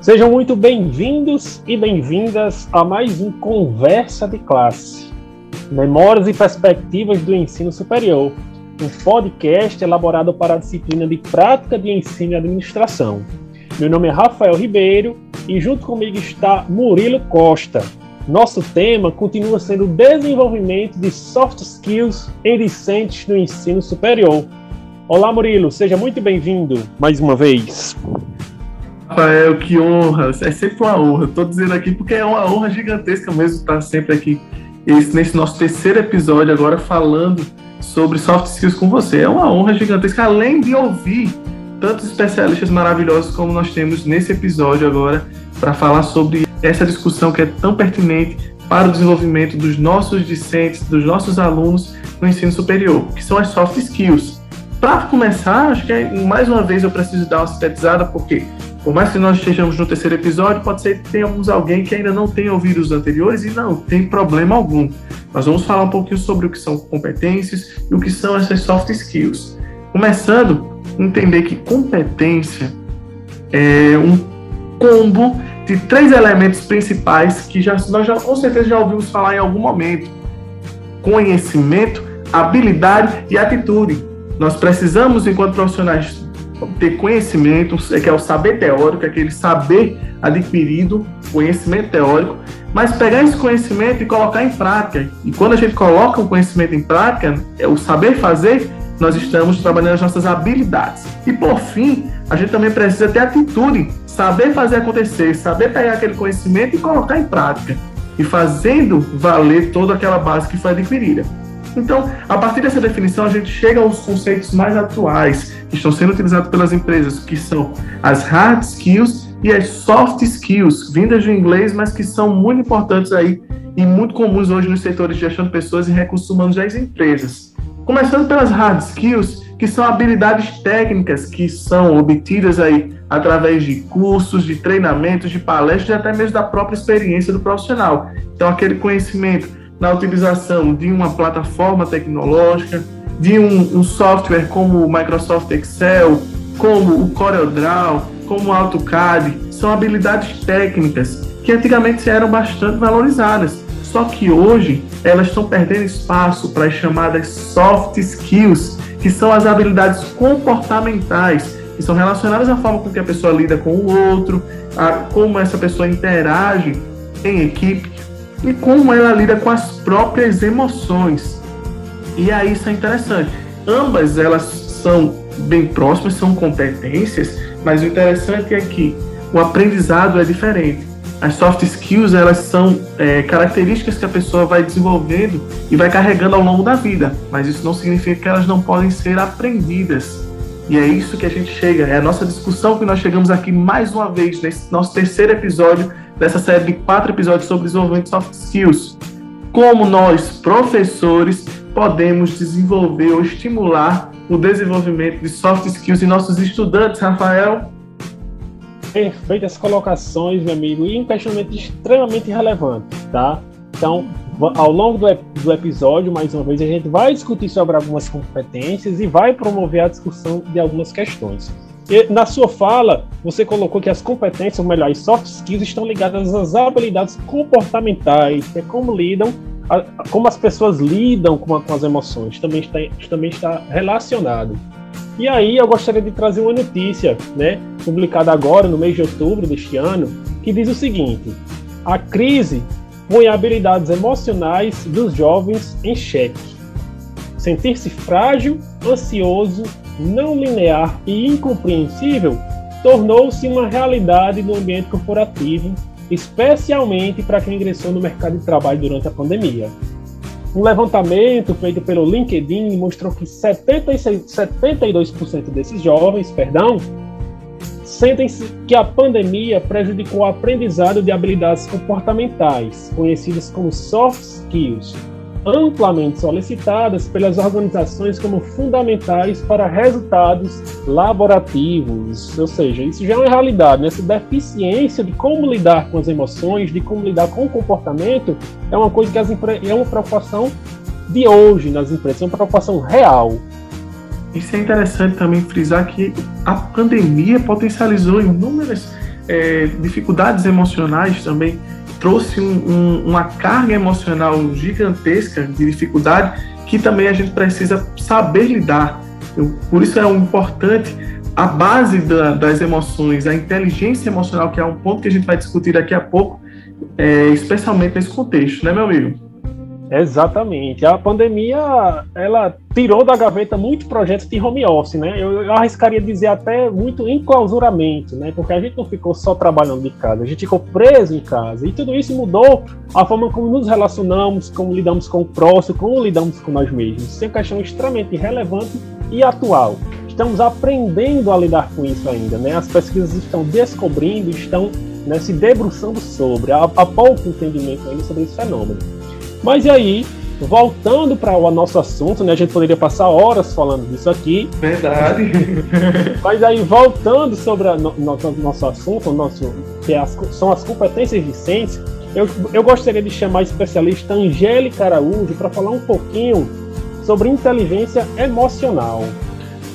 Sejam muito bem-vindos e bem-vindas a mais um Conversa de Classe. Memórias e perspectivas do ensino superior, um podcast elaborado para a disciplina de Prática de Ensino e Administração. Meu nome é Rafael Ribeiro e junto comigo está Murilo Costa. Nosso tema continua sendo o desenvolvimento de soft skills em discentes no ensino superior. Olá, Murilo, seja muito bem-vindo mais uma vez. Rafael, que honra. É sempre uma honra. Estou dizendo aqui porque é uma honra gigantesca mesmo estar sempre aqui esse, nesse nosso terceiro episódio agora falando sobre soft skills com você. É uma honra gigantesca, além de ouvir tantos especialistas maravilhosos como nós temos nesse episódio agora para falar sobre essa discussão que é tão pertinente para o desenvolvimento dos nossos discentes, dos nossos alunos no ensino superior, que são as soft skills. Para começar, acho que é, mais uma vez eu preciso dar uma sintetizada, porque por mais que nós estejamos no terceiro episódio, pode ser que tenhamos alguém que ainda não tenha ouvido os anteriores e não tem problema algum. Nós vamos falar um pouquinho sobre o que são competências e o que são essas soft skills. Começando, entender que competência é um combo de três elementos principais que já, nós já com certeza já ouvimos falar em algum momento: conhecimento, habilidade e atitude. Nós precisamos, enquanto profissionais ter conhecimento, é que é o saber teórico, é aquele saber adquirido, conhecimento teórico, mas pegar esse conhecimento e colocar em prática. E quando a gente coloca o conhecimento em prática, é o saber fazer, nós estamos trabalhando as nossas habilidades. E por fim, a gente também precisa ter atitude, saber fazer acontecer, saber pegar aquele conhecimento e colocar em prática. E fazendo valer toda aquela base que foi adquirida. Então, a partir dessa definição, a gente chega aos conceitos mais atuais que estão sendo utilizados pelas empresas, que são as hard skills e as soft skills, vindas do inglês, mas que são muito importantes aí e muito comuns hoje nos setores de gestão de pessoas e recursos humanos das empresas. Começando pelas hard skills, que são habilidades técnicas que são obtidas aí através de cursos, de treinamentos, de palestras e até mesmo da própria experiência do profissional. Então, aquele conhecimento na utilização de uma plataforma tecnológica, de um, um software como o Microsoft Excel, como o CorelDRAW, como o AutoCAD, são habilidades técnicas que antigamente eram bastante valorizadas. Só que hoje elas estão perdendo espaço para as chamadas soft skills, que são as habilidades comportamentais, que são relacionadas à forma com que a pessoa lida com o outro, a como essa pessoa interage em equipe e como ela lida com as próprias emoções. E aí isso é interessante. Ambas elas são bem próximas, são competências, mas o interessante é que o aprendizado é diferente. As soft skills elas são é, características que a pessoa vai desenvolvendo e vai carregando ao longo da vida, mas isso não significa que elas não podem ser aprendidas. E é isso que a gente chega, é a nossa discussão que nós chegamos aqui mais uma vez nesse nosso terceiro episódio dessa série de quatro episódios sobre desenvolvimento de soft skills. Como nós, professores, podemos desenvolver ou estimular o desenvolvimento de soft skills em nossos estudantes, Rafael? Perfeitas colocações, meu amigo, e um questionamento extremamente relevante, tá? Então, ao longo do, do episódio, mais uma vez, a gente vai discutir sobre algumas competências e vai promover a discussão de algumas questões. E, na sua fala, você colocou que as competências, ou melhor, as soft skills, estão ligadas às habilidades comportamentais, que é como lidam, a, como as pessoas lidam com, a, com as emoções, também está, também está relacionado. E aí eu gostaria de trazer uma notícia, né, publicada agora no mês de outubro deste ano, que diz o seguinte: a crise põe habilidades emocionais dos jovens em xeque. Sentir-se frágil, ansioso, não linear e incompreensível tornou-se uma realidade no ambiente corporativo, especialmente para quem ingressou no mercado de trabalho durante a pandemia. Um levantamento feito pelo LinkedIn mostrou que 76, 72% desses jovens, perdão, sentem que a pandemia prejudicou o aprendizado de habilidades comportamentais, conhecidas como soft skills, amplamente solicitadas pelas organizações como fundamentais para resultados laborativos. Ou seja, isso já é uma realidade. Né? Essa deficiência de como lidar com as emoções, de como lidar com o comportamento, é uma coisa que as é uma preocupação de hoje nas empresas, é uma preocupação real. Isso é interessante também frisar que a pandemia potencializou inúmeras é, dificuldades emocionais também trouxe um, um, uma carga emocional gigantesca de dificuldade que também a gente precisa saber lidar. Eu, por isso é um importante a base da, das emoções, a inteligência emocional, que é um ponto que a gente vai discutir daqui a pouco, é, especialmente nesse contexto, né, meu amigo? Exatamente. A pandemia, ela tirou da gaveta muitos projetos de home office, né? Eu, eu arriscaria dizer até muito enclausuramento, né? Porque a gente não ficou só trabalhando de casa, a gente ficou preso em casa. E tudo isso mudou a forma como nos relacionamos, como lidamos com o próximo, como lidamos com nós mesmos. Isso é uma questão extremamente relevante e atual. Estamos aprendendo a lidar com isso ainda, né? As pesquisas estão descobrindo, estão né, se debruçando sobre. Há, há pouco entendimento ainda sobre esse fenômeno. Mas e aí, voltando para o nosso assunto, né? A gente poderia passar horas falando disso aqui. Verdade. Mas aí, voltando sobre o no, no, nosso assunto, nosso, que é as, são as competências discentes, eu, eu gostaria de chamar a especialista Angélica Araújo para falar um pouquinho sobre inteligência emocional.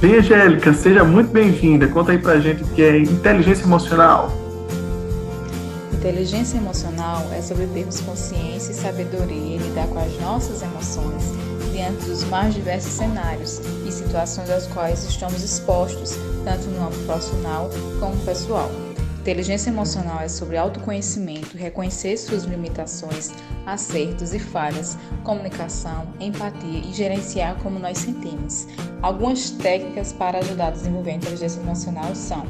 Bem, Angélica, seja muito bem-vinda. Conta aí pra gente o que é inteligência emocional. Inteligência emocional é sobre termos consciência e sabedoria e lidar com as nossas emoções diante dos mais diversos cenários e situações aos quais estamos expostos, tanto no âmbito profissional como pessoal. Inteligência emocional é sobre autoconhecimento, reconhecer suas limitações, acertos e falhas, comunicação, empatia e gerenciar como nós sentimos. Algumas técnicas para ajudar a desenvolver a inteligência emocional são: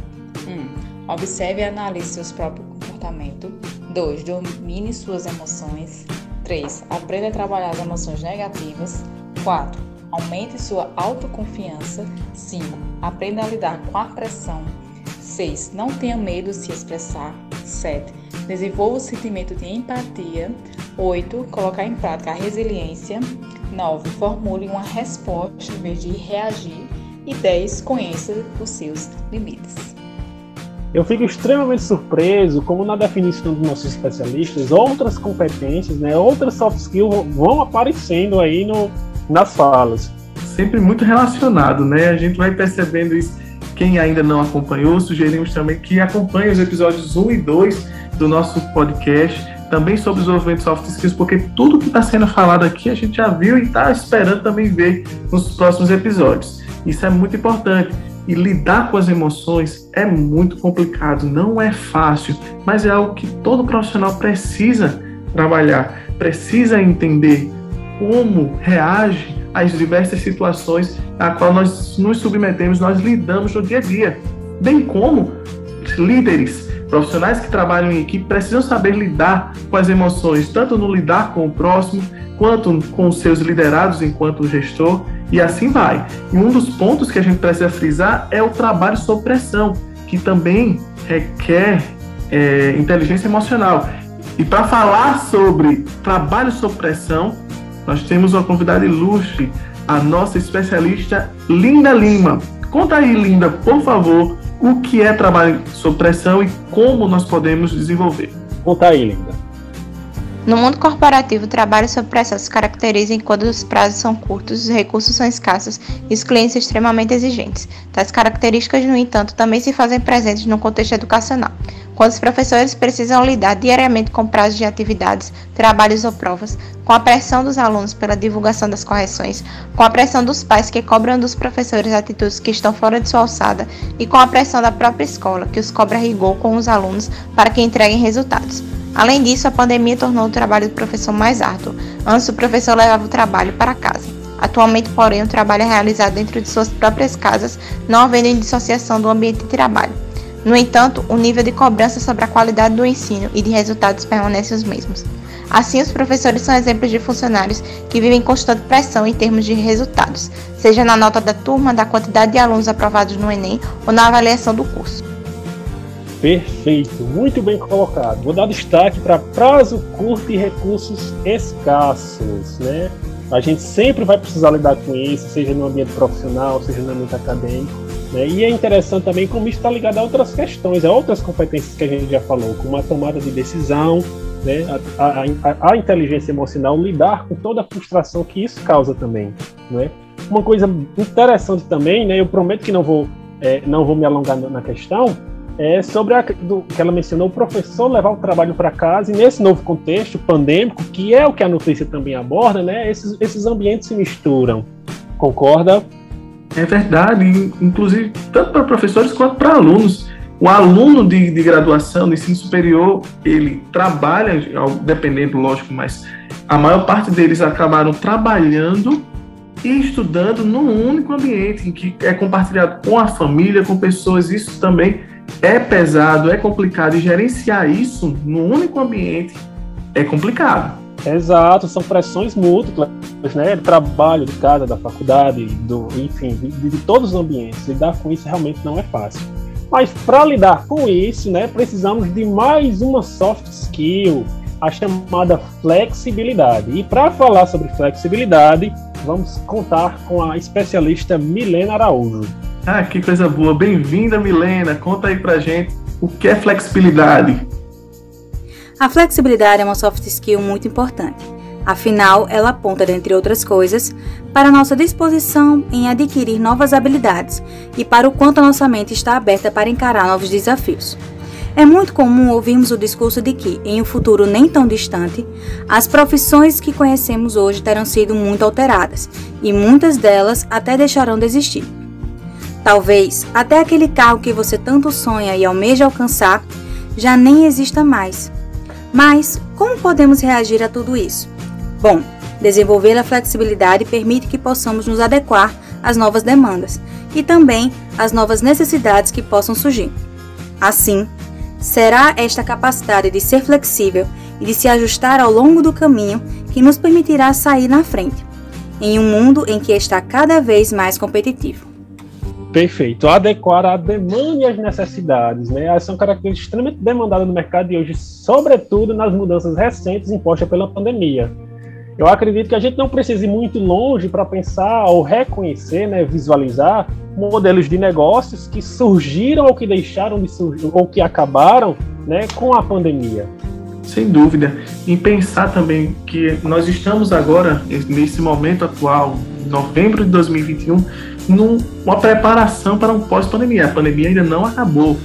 1. Um, observe e analise seus próprios comportamento. 2. Domine suas emoções. 3. Aprenda a trabalhar as emoções negativas. 4. Aumente sua autoconfiança. 5. Aprenda a lidar com a pressão. 6. Não tenha medo de se expressar. 7. Desenvolva o sentimento de empatia. 8. Colocar em prática a resiliência. 9. Formule uma resposta em vez de reagir. E 10. Conheça os seus limites. Eu fico extremamente surpreso como na definição dos nossos especialistas, outras competências, né, outras soft skills vão aparecendo aí no, nas falas. Sempre muito relacionado, né? A gente vai percebendo isso. Quem ainda não acompanhou, sugerimos também que acompanhe os episódios 1 e 2 do nosso podcast, também sobre os desenvolvimento de soft skills, porque tudo que está sendo falado aqui a gente já viu e está esperando também ver nos próximos episódios. Isso é muito importante. E lidar com as emoções é muito complicado, não é fácil, mas é algo que todo profissional precisa trabalhar, precisa entender como reage às diversas situações a qual nós nos submetemos, nós lidamos no dia a dia, bem como líderes, profissionais que trabalham em equipe precisam saber lidar com as emoções, tanto no lidar com o próximo, quanto com os seus liderados enquanto gestor e assim vai. E um dos pontos que a gente precisa frisar é o trabalho sob pressão, que também requer é, inteligência emocional. E para falar sobre trabalho sob pressão, nós temos uma convidada ilustre, a nossa especialista Linda Lima. Conta aí, Linda, por favor, o que é trabalho sob pressão e como nós podemos desenvolver. Conta aí, Linda. No mundo corporativo, o trabalho sob pressão se caracteriza quando os prazos são curtos, os recursos são escassos e os clientes extremamente exigentes. Tais características, no entanto, também se fazem presentes no contexto educacional, quando os professores precisam lidar diariamente com prazos de atividades, trabalhos ou provas, com a pressão dos alunos pela divulgação das correções, com a pressão dos pais que cobram dos professores atitudes que estão fora de sua alçada e com a pressão da própria escola, que os cobra rigor com os alunos para que entreguem resultados. Além disso, a pandemia tornou o trabalho do professor mais árduo. Antes, o professor levava o trabalho para casa. Atualmente, porém, o trabalho é realizado dentro de suas próprias casas, não havendo dissociação do ambiente de trabalho. No entanto, o nível de cobrança sobre a qualidade do ensino e de resultados permanece os mesmos. Assim, os professores são exemplos de funcionários que vivem constante pressão em termos de resultados, seja na nota da turma, da quantidade de alunos aprovados no Enem ou na avaliação do curso. Perfeito, muito bem colocado. Vou dar destaque para prazo curto e recursos escassos, né? A gente sempre vai precisar lidar com isso, seja no ambiente profissional, seja no ambiente acadêmico. Né? E é interessante também como isso está ligado a outras questões, a outras competências que a gente já falou, como a tomada de decisão, né? a, a, a, inteligência emocional, lidar com toda a frustração que isso causa também. Né? Uma coisa interessante também, né? eu prometo que não vou, é, não vou me alongar na questão, é sobre a, do, que ela mencionou, o professor levar o trabalho para casa, e nesse novo contexto pandêmico, que é o que a notícia também aborda, né, esses, esses ambientes se misturam. Concorda? É verdade, inclusive tanto para professores quanto para alunos. O aluno de, de graduação, de ensino superior, ele trabalha, dependendo, lógico, mas a maior parte deles acabaram trabalhando e estudando num único ambiente, em que é compartilhado com a família, com pessoas. Isso também é pesado, é complicado. E gerenciar isso num único ambiente é complicado. Exato, são pressões múltiplas, né? Trabalho de casa, da faculdade, do, enfim, de, de todos os ambientes. Lidar com isso realmente não é fácil. Mas para lidar com isso, né, precisamos de mais uma soft skill, a chamada flexibilidade. E para falar sobre flexibilidade, vamos contar com a especialista Milena Araújo. Ah, que coisa boa. Bem-vinda, Milena. Conta aí pra gente o que é flexibilidade. A flexibilidade é uma soft skill muito importante. Afinal, ela aponta, dentre outras coisas, para nossa disposição em adquirir novas habilidades e para o quanto a nossa mente está aberta para encarar novos desafios. É muito comum ouvirmos o discurso de que, em um futuro nem tão distante, as profissões que conhecemos hoje terão sido muito alteradas e muitas delas até deixarão de existir. Talvez até aquele carro que você tanto sonha e almeja alcançar já nem exista mais mas como podemos reagir a tudo isso? Bom, desenvolver a flexibilidade permite que possamos nos adequar às novas demandas e também às novas necessidades que possam surgir. Assim, será esta capacidade de ser flexível e de se ajustar ao longo do caminho que nos permitirá sair na frente, em um mundo em que está cada vez mais competitivo. Perfeito. Adequar a demanda e as necessidades, né? Essas são características extremamente demandadas no mercado de hoje, sobretudo nas mudanças recentes impostas pela pandemia. Eu acredito que a gente não precisa ir muito longe para pensar ou reconhecer, né, visualizar modelos de negócios que surgiram ou que deixaram de surgir ou que acabaram, né, com a pandemia. Sem dúvida. E pensar também que nós estamos agora nesse momento atual, novembro de 2021, numa preparação para um pós-pandemia. A pandemia ainda não acabou,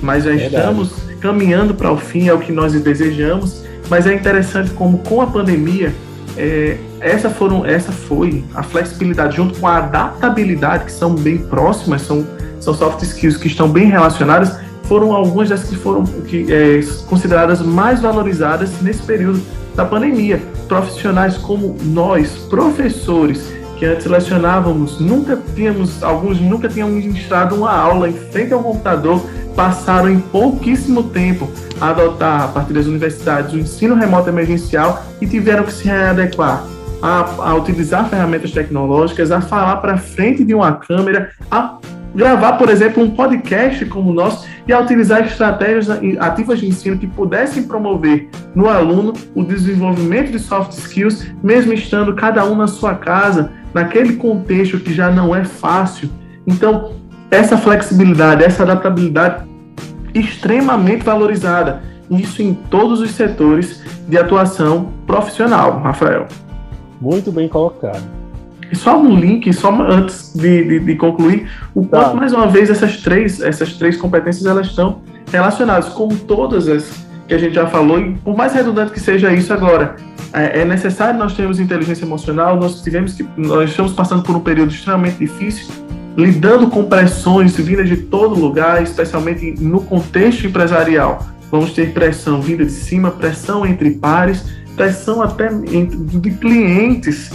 mas já Verdade. estamos caminhando para o fim, é o que nós desejamos. Mas é interessante como com a pandemia é, essa foram essa foi a flexibilidade junto com a adaptabilidade que são bem próximas são são soft skills que estão bem relacionadas foram algumas das que foram que, é, consideradas mais valorizadas nesse período da pandemia profissionais como nós professores que antes lecionávamos, nunca tínhamos, alguns nunca tinham ministrado uma aula em frente ao computador, passaram em pouquíssimo tempo a adotar, a partir das universidades, o ensino remoto emergencial e tiveram que se readequar a, a utilizar ferramentas tecnológicas, a falar para frente de uma câmera, a gravar, por exemplo, um podcast como o nosso e a utilizar estratégias ativas de ensino que pudessem promover no aluno o desenvolvimento de soft skills, mesmo estando cada um na sua casa, naquele contexto que já não é fácil. Então, essa flexibilidade, essa adaptabilidade extremamente valorizada, isso em todos os setores de atuação profissional, Rafael. Muito bem colocado. E só um link, só antes de, de, de concluir, o tá. quanto mais uma vez essas três, essas três competências elas estão relacionadas, como todas as que a gente já falou, e por mais redundante que seja isso agora, é, é necessário nós termos inteligência emocional, nós tivemos que, nós estamos passando por um período extremamente difícil, lidando com pressões vindas de todo lugar, especialmente no contexto empresarial. Vamos ter pressão vinda de cima, pressão entre pares, pressão até de clientes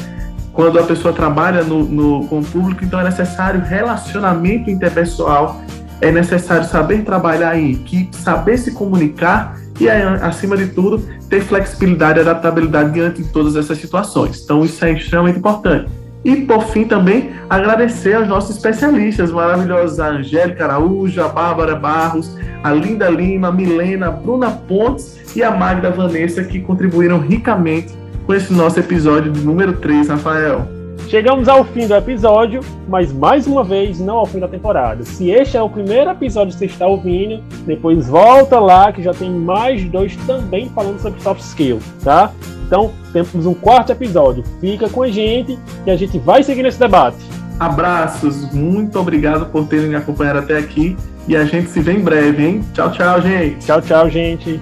quando a pessoa trabalha no, no, com o público, então é necessário relacionamento interpessoal, é necessário saber trabalhar em equipe, saber se comunicar e, acima de tudo, ter flexibilidade e adaptabilidade diante de todas essas situações. Então, isso é extremamente importante. E, por fim, também agradecer aos nossos especialistas maravilhosos, a Angélica Araújo, a Bárbara Barros, a Linda Lima, a Milena, a Bruna Pontes e a Magda Vanessa, que contribuíram ricamente com esse nosso episódio de número 3, Rafael. Chegamos ao fim do episódio, mas mais uma vez não ao fim da temporada. Se este é o primeiro episódio que você está ouvindo, depois volta lá que já tem mais dois também falando sobre soft skill, tá? Então temos um quarto episódio. Fica com a gente e a gente vai seguir nesse debate. Abraços, muito obrigado por terem me acompanhado até aqui E a gente se vê em breve, hein? Tchau, tchau, gente. Tchau, tchau, gente.